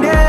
내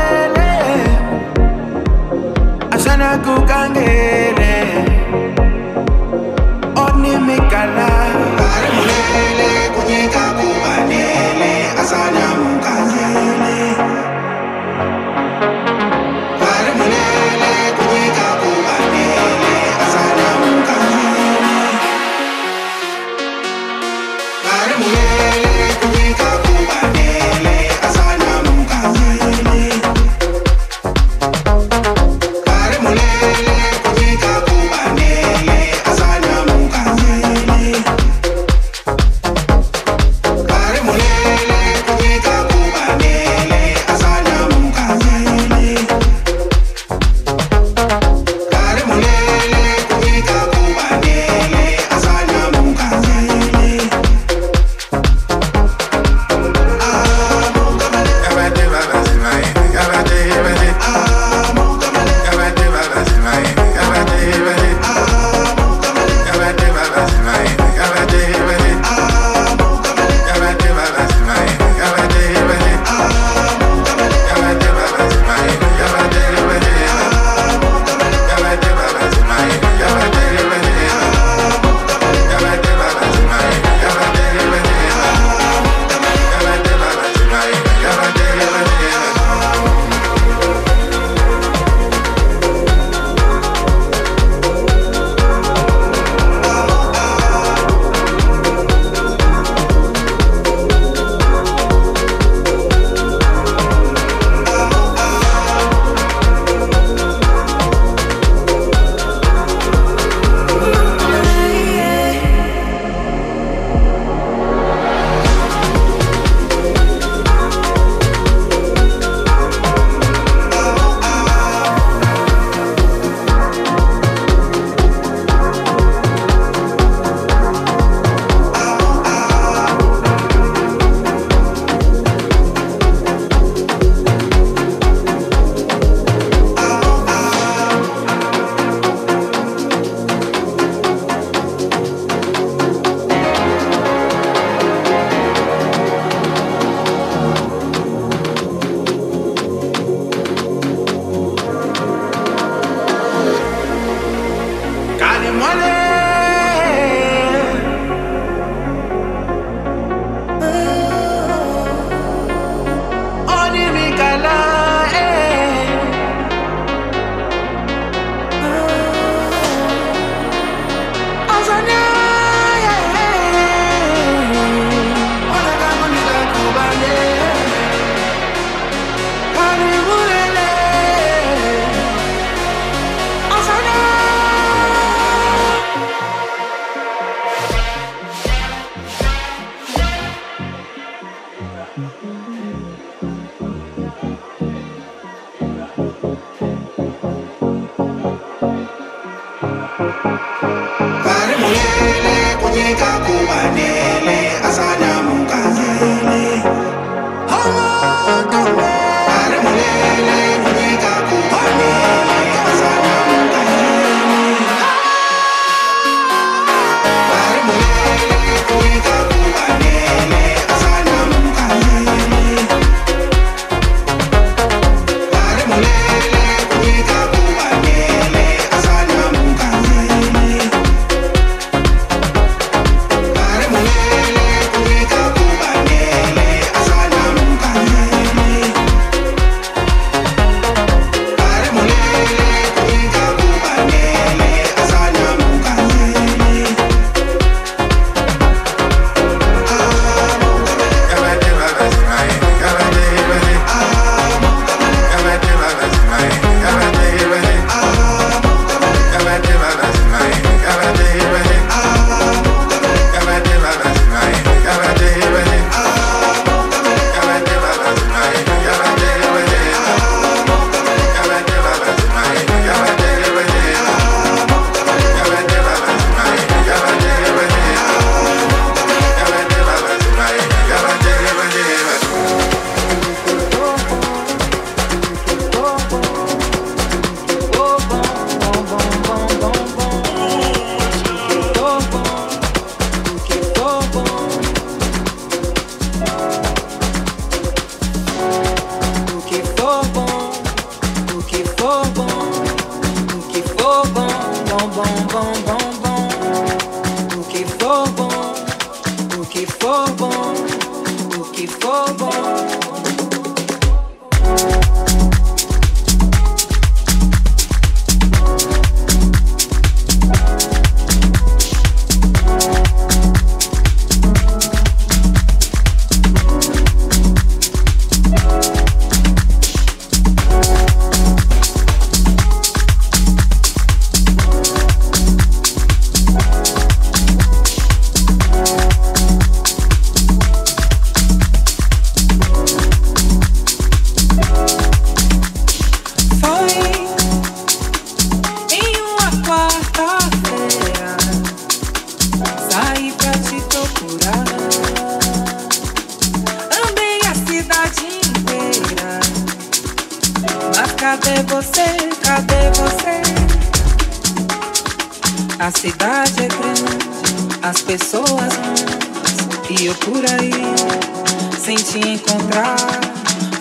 Osawa,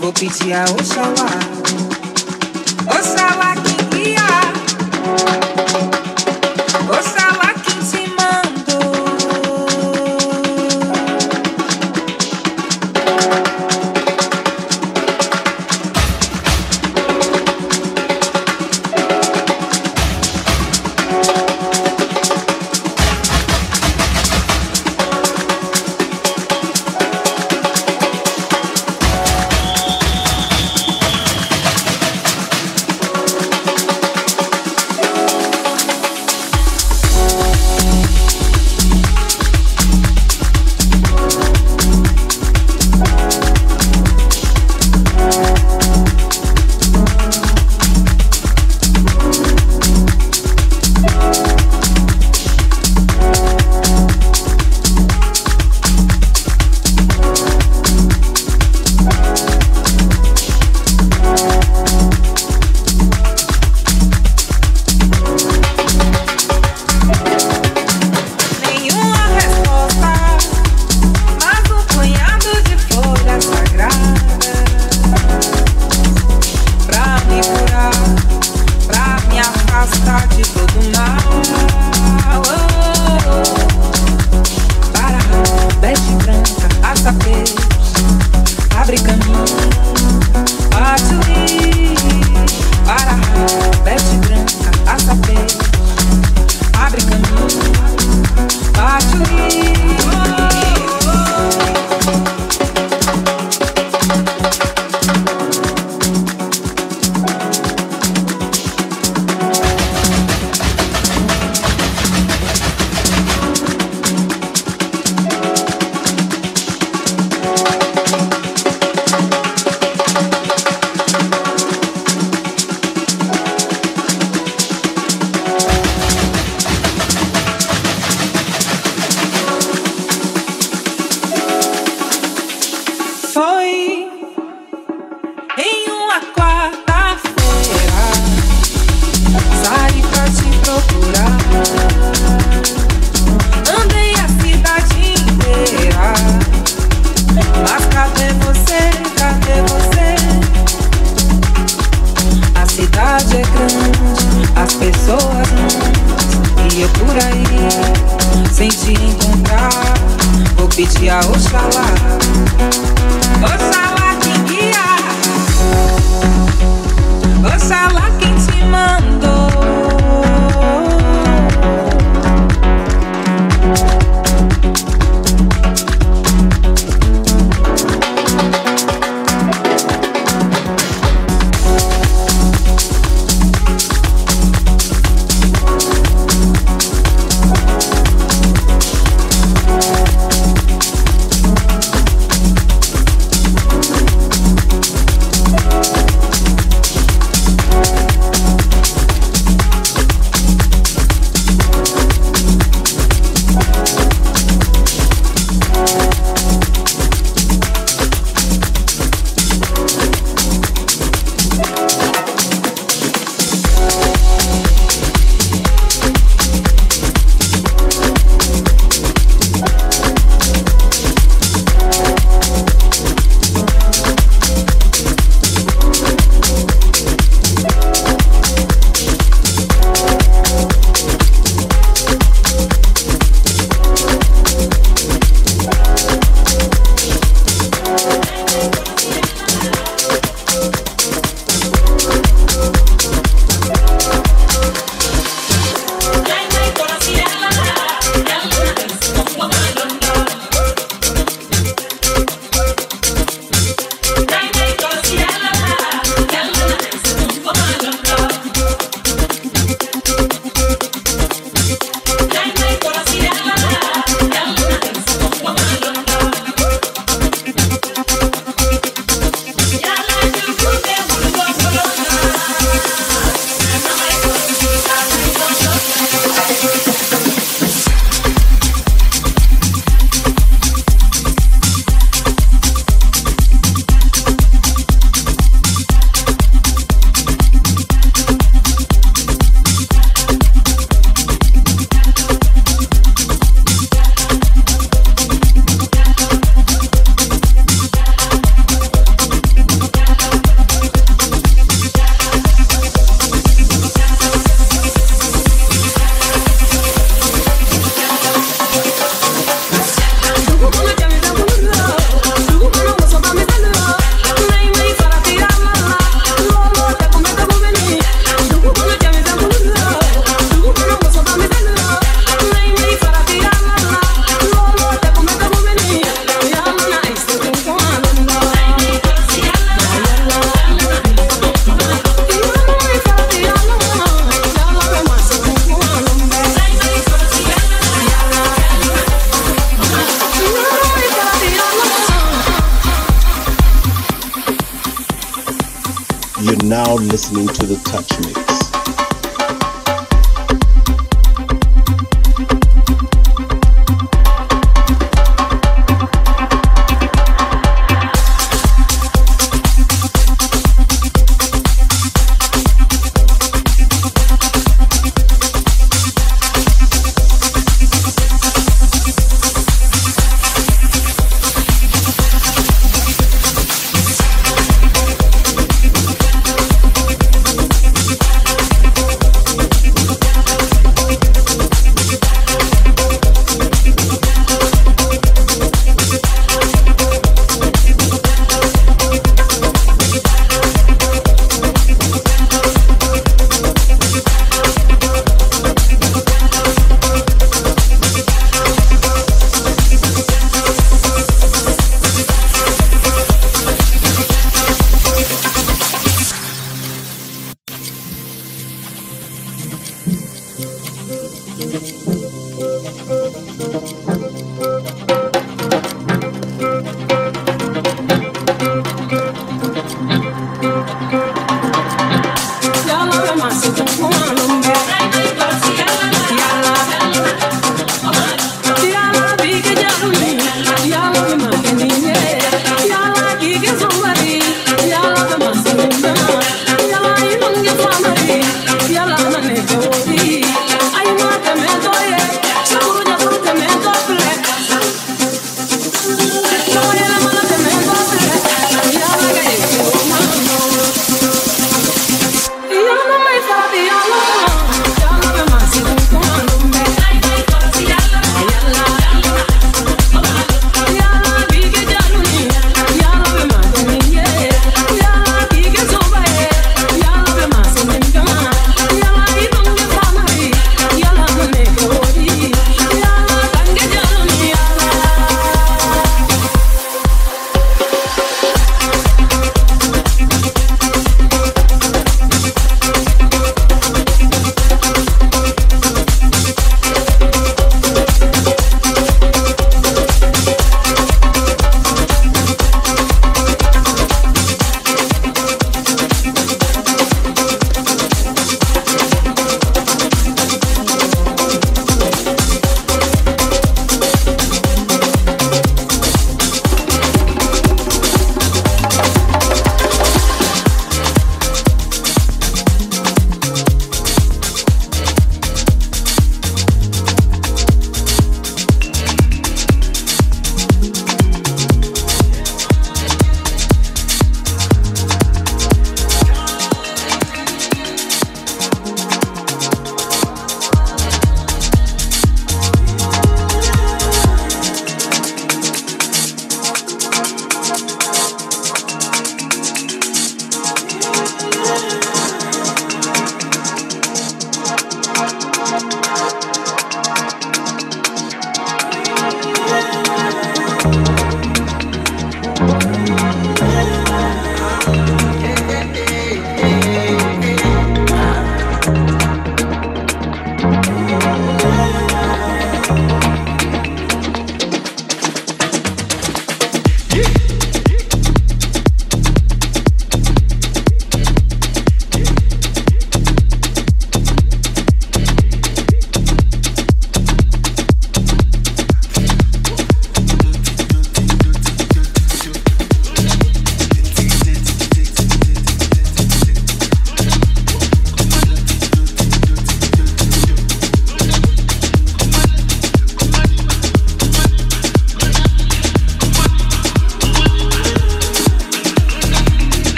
vopitia osawa, osawa.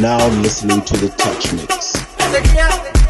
now listening to the Touch Mix.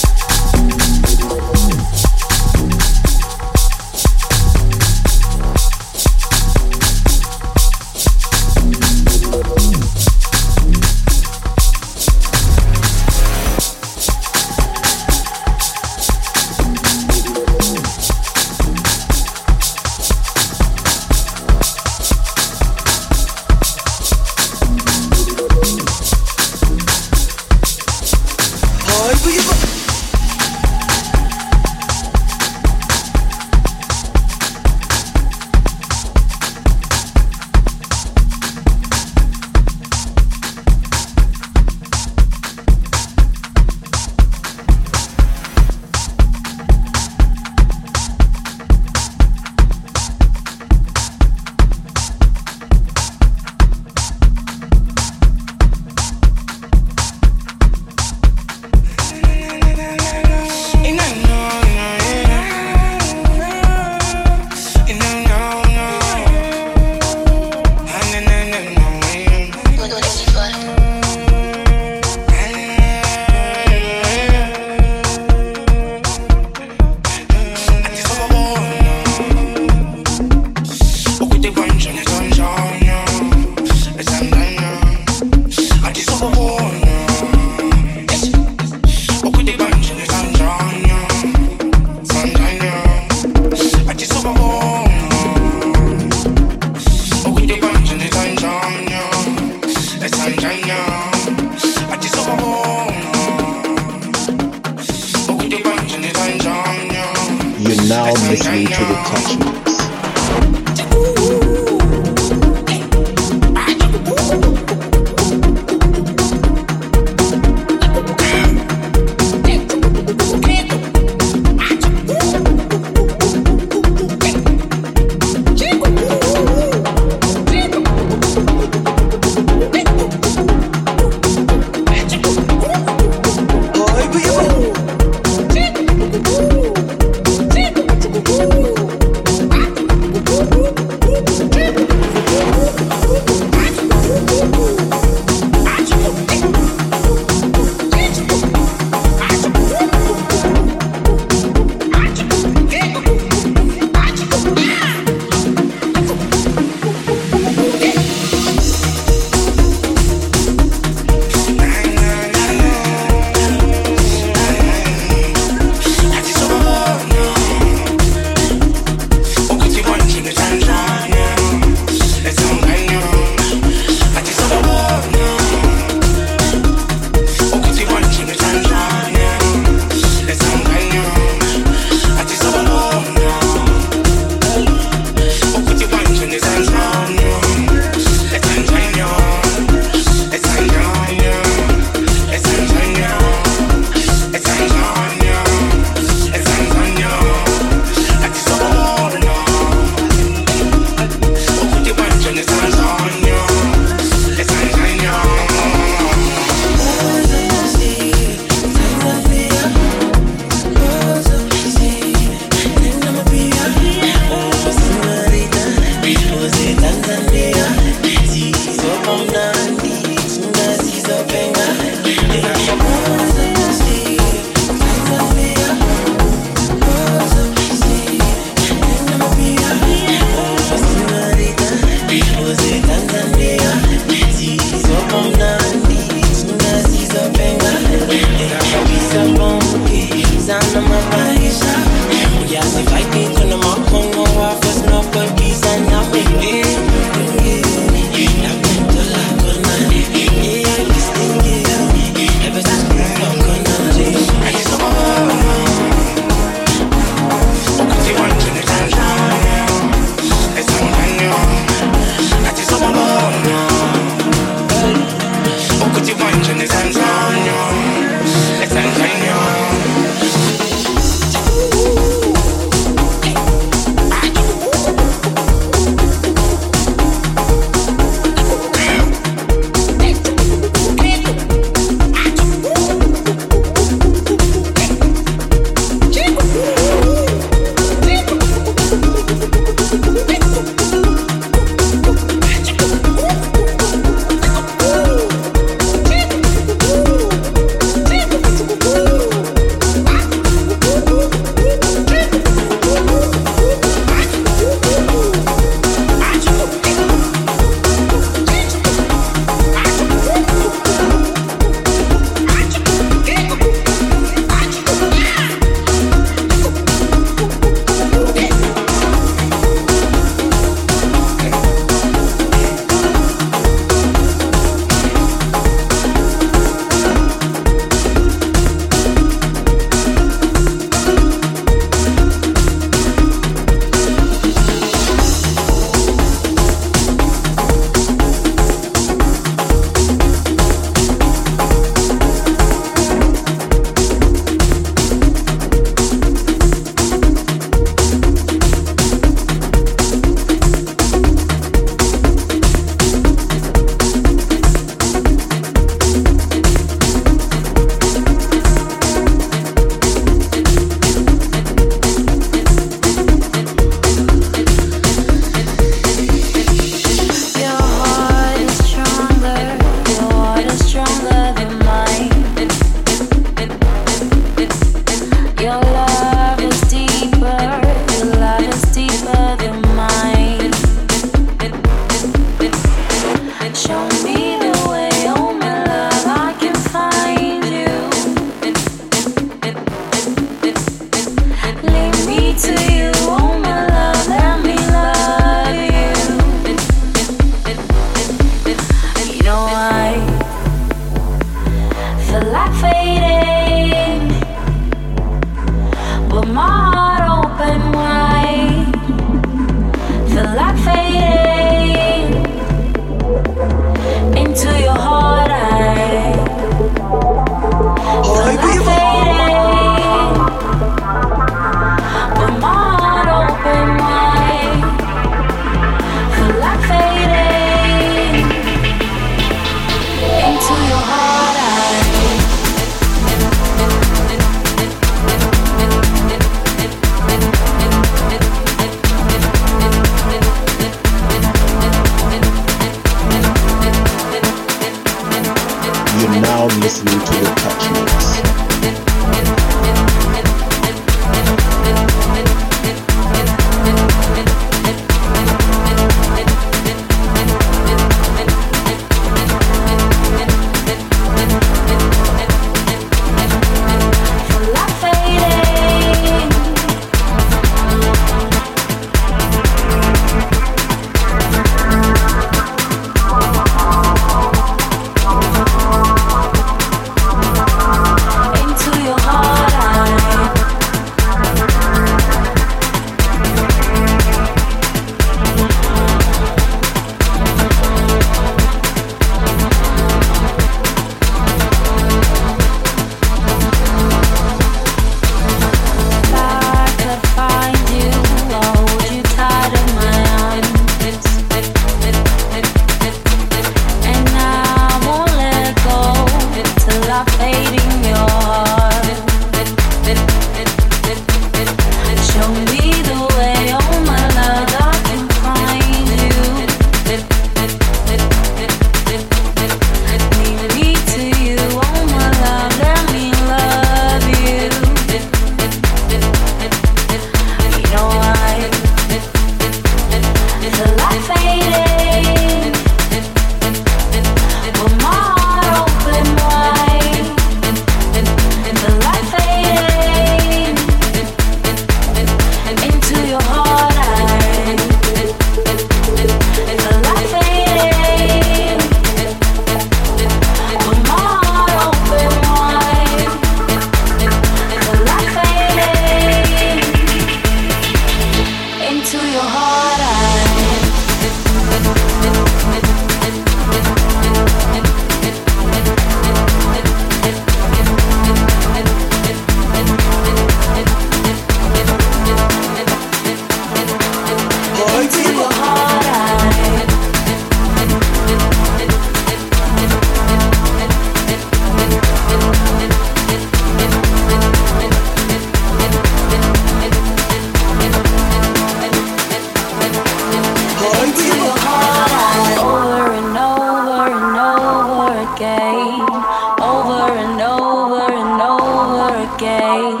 over and over and over again,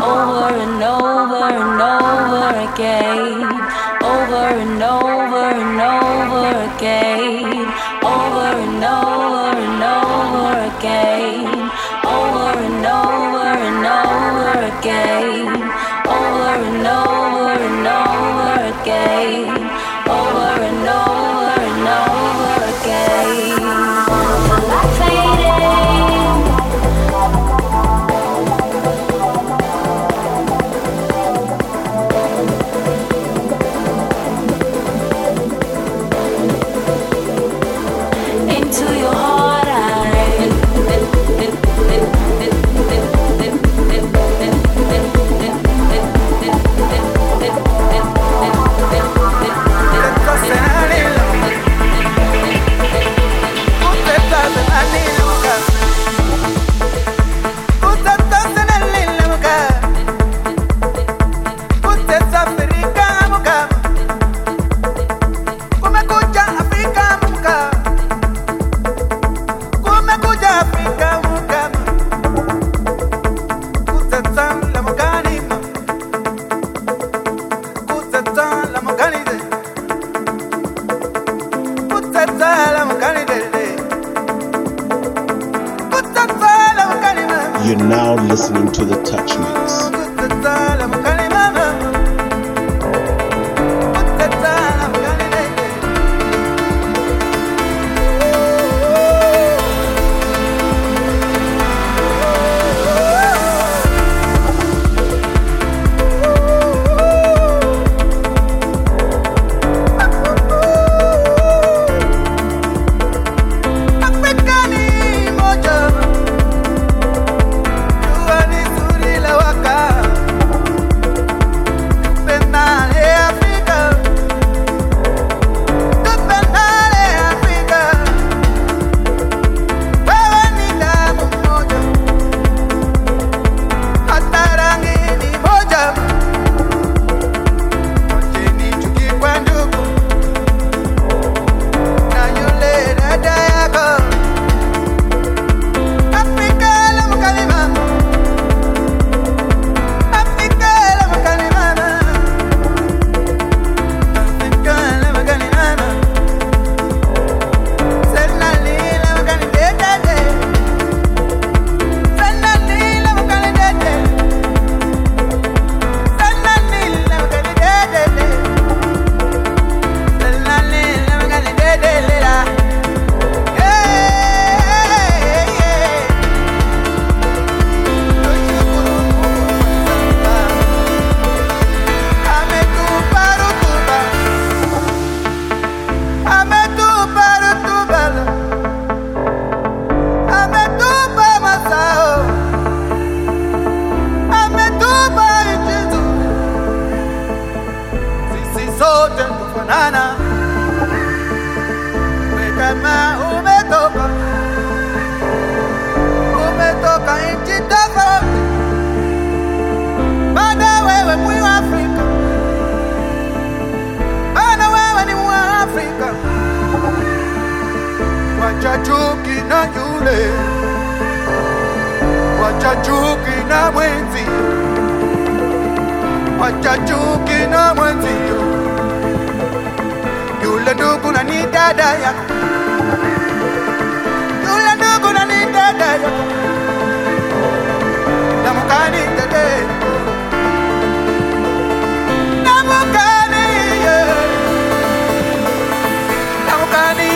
over and over and over again, over and over.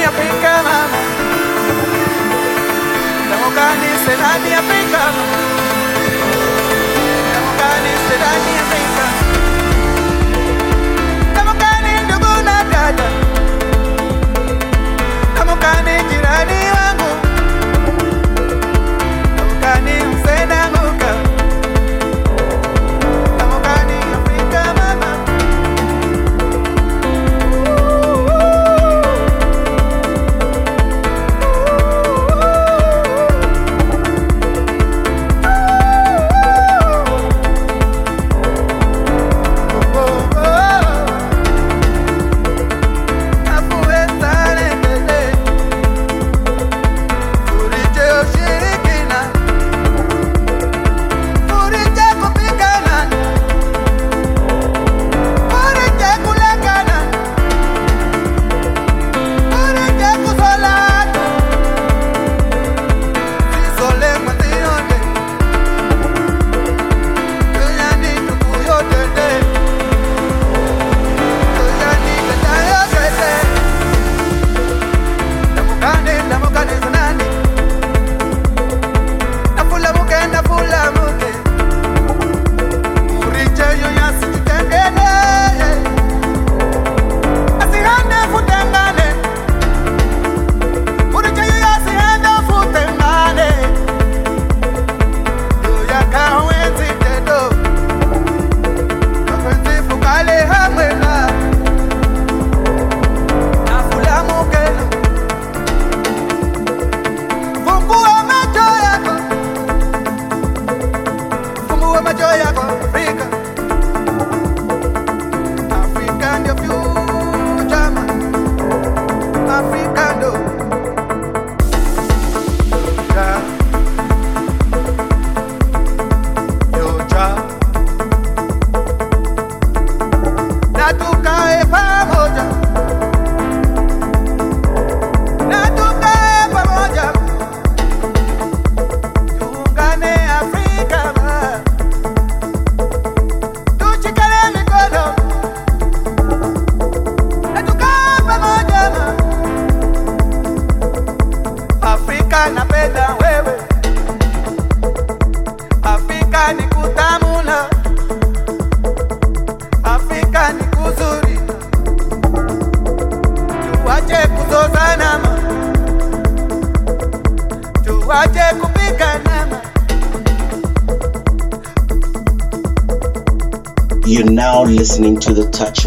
africana, Namukani Senani africana, Namukani Senani africana, Namukani Duguna Dada, Namukani Jirani. To the Touch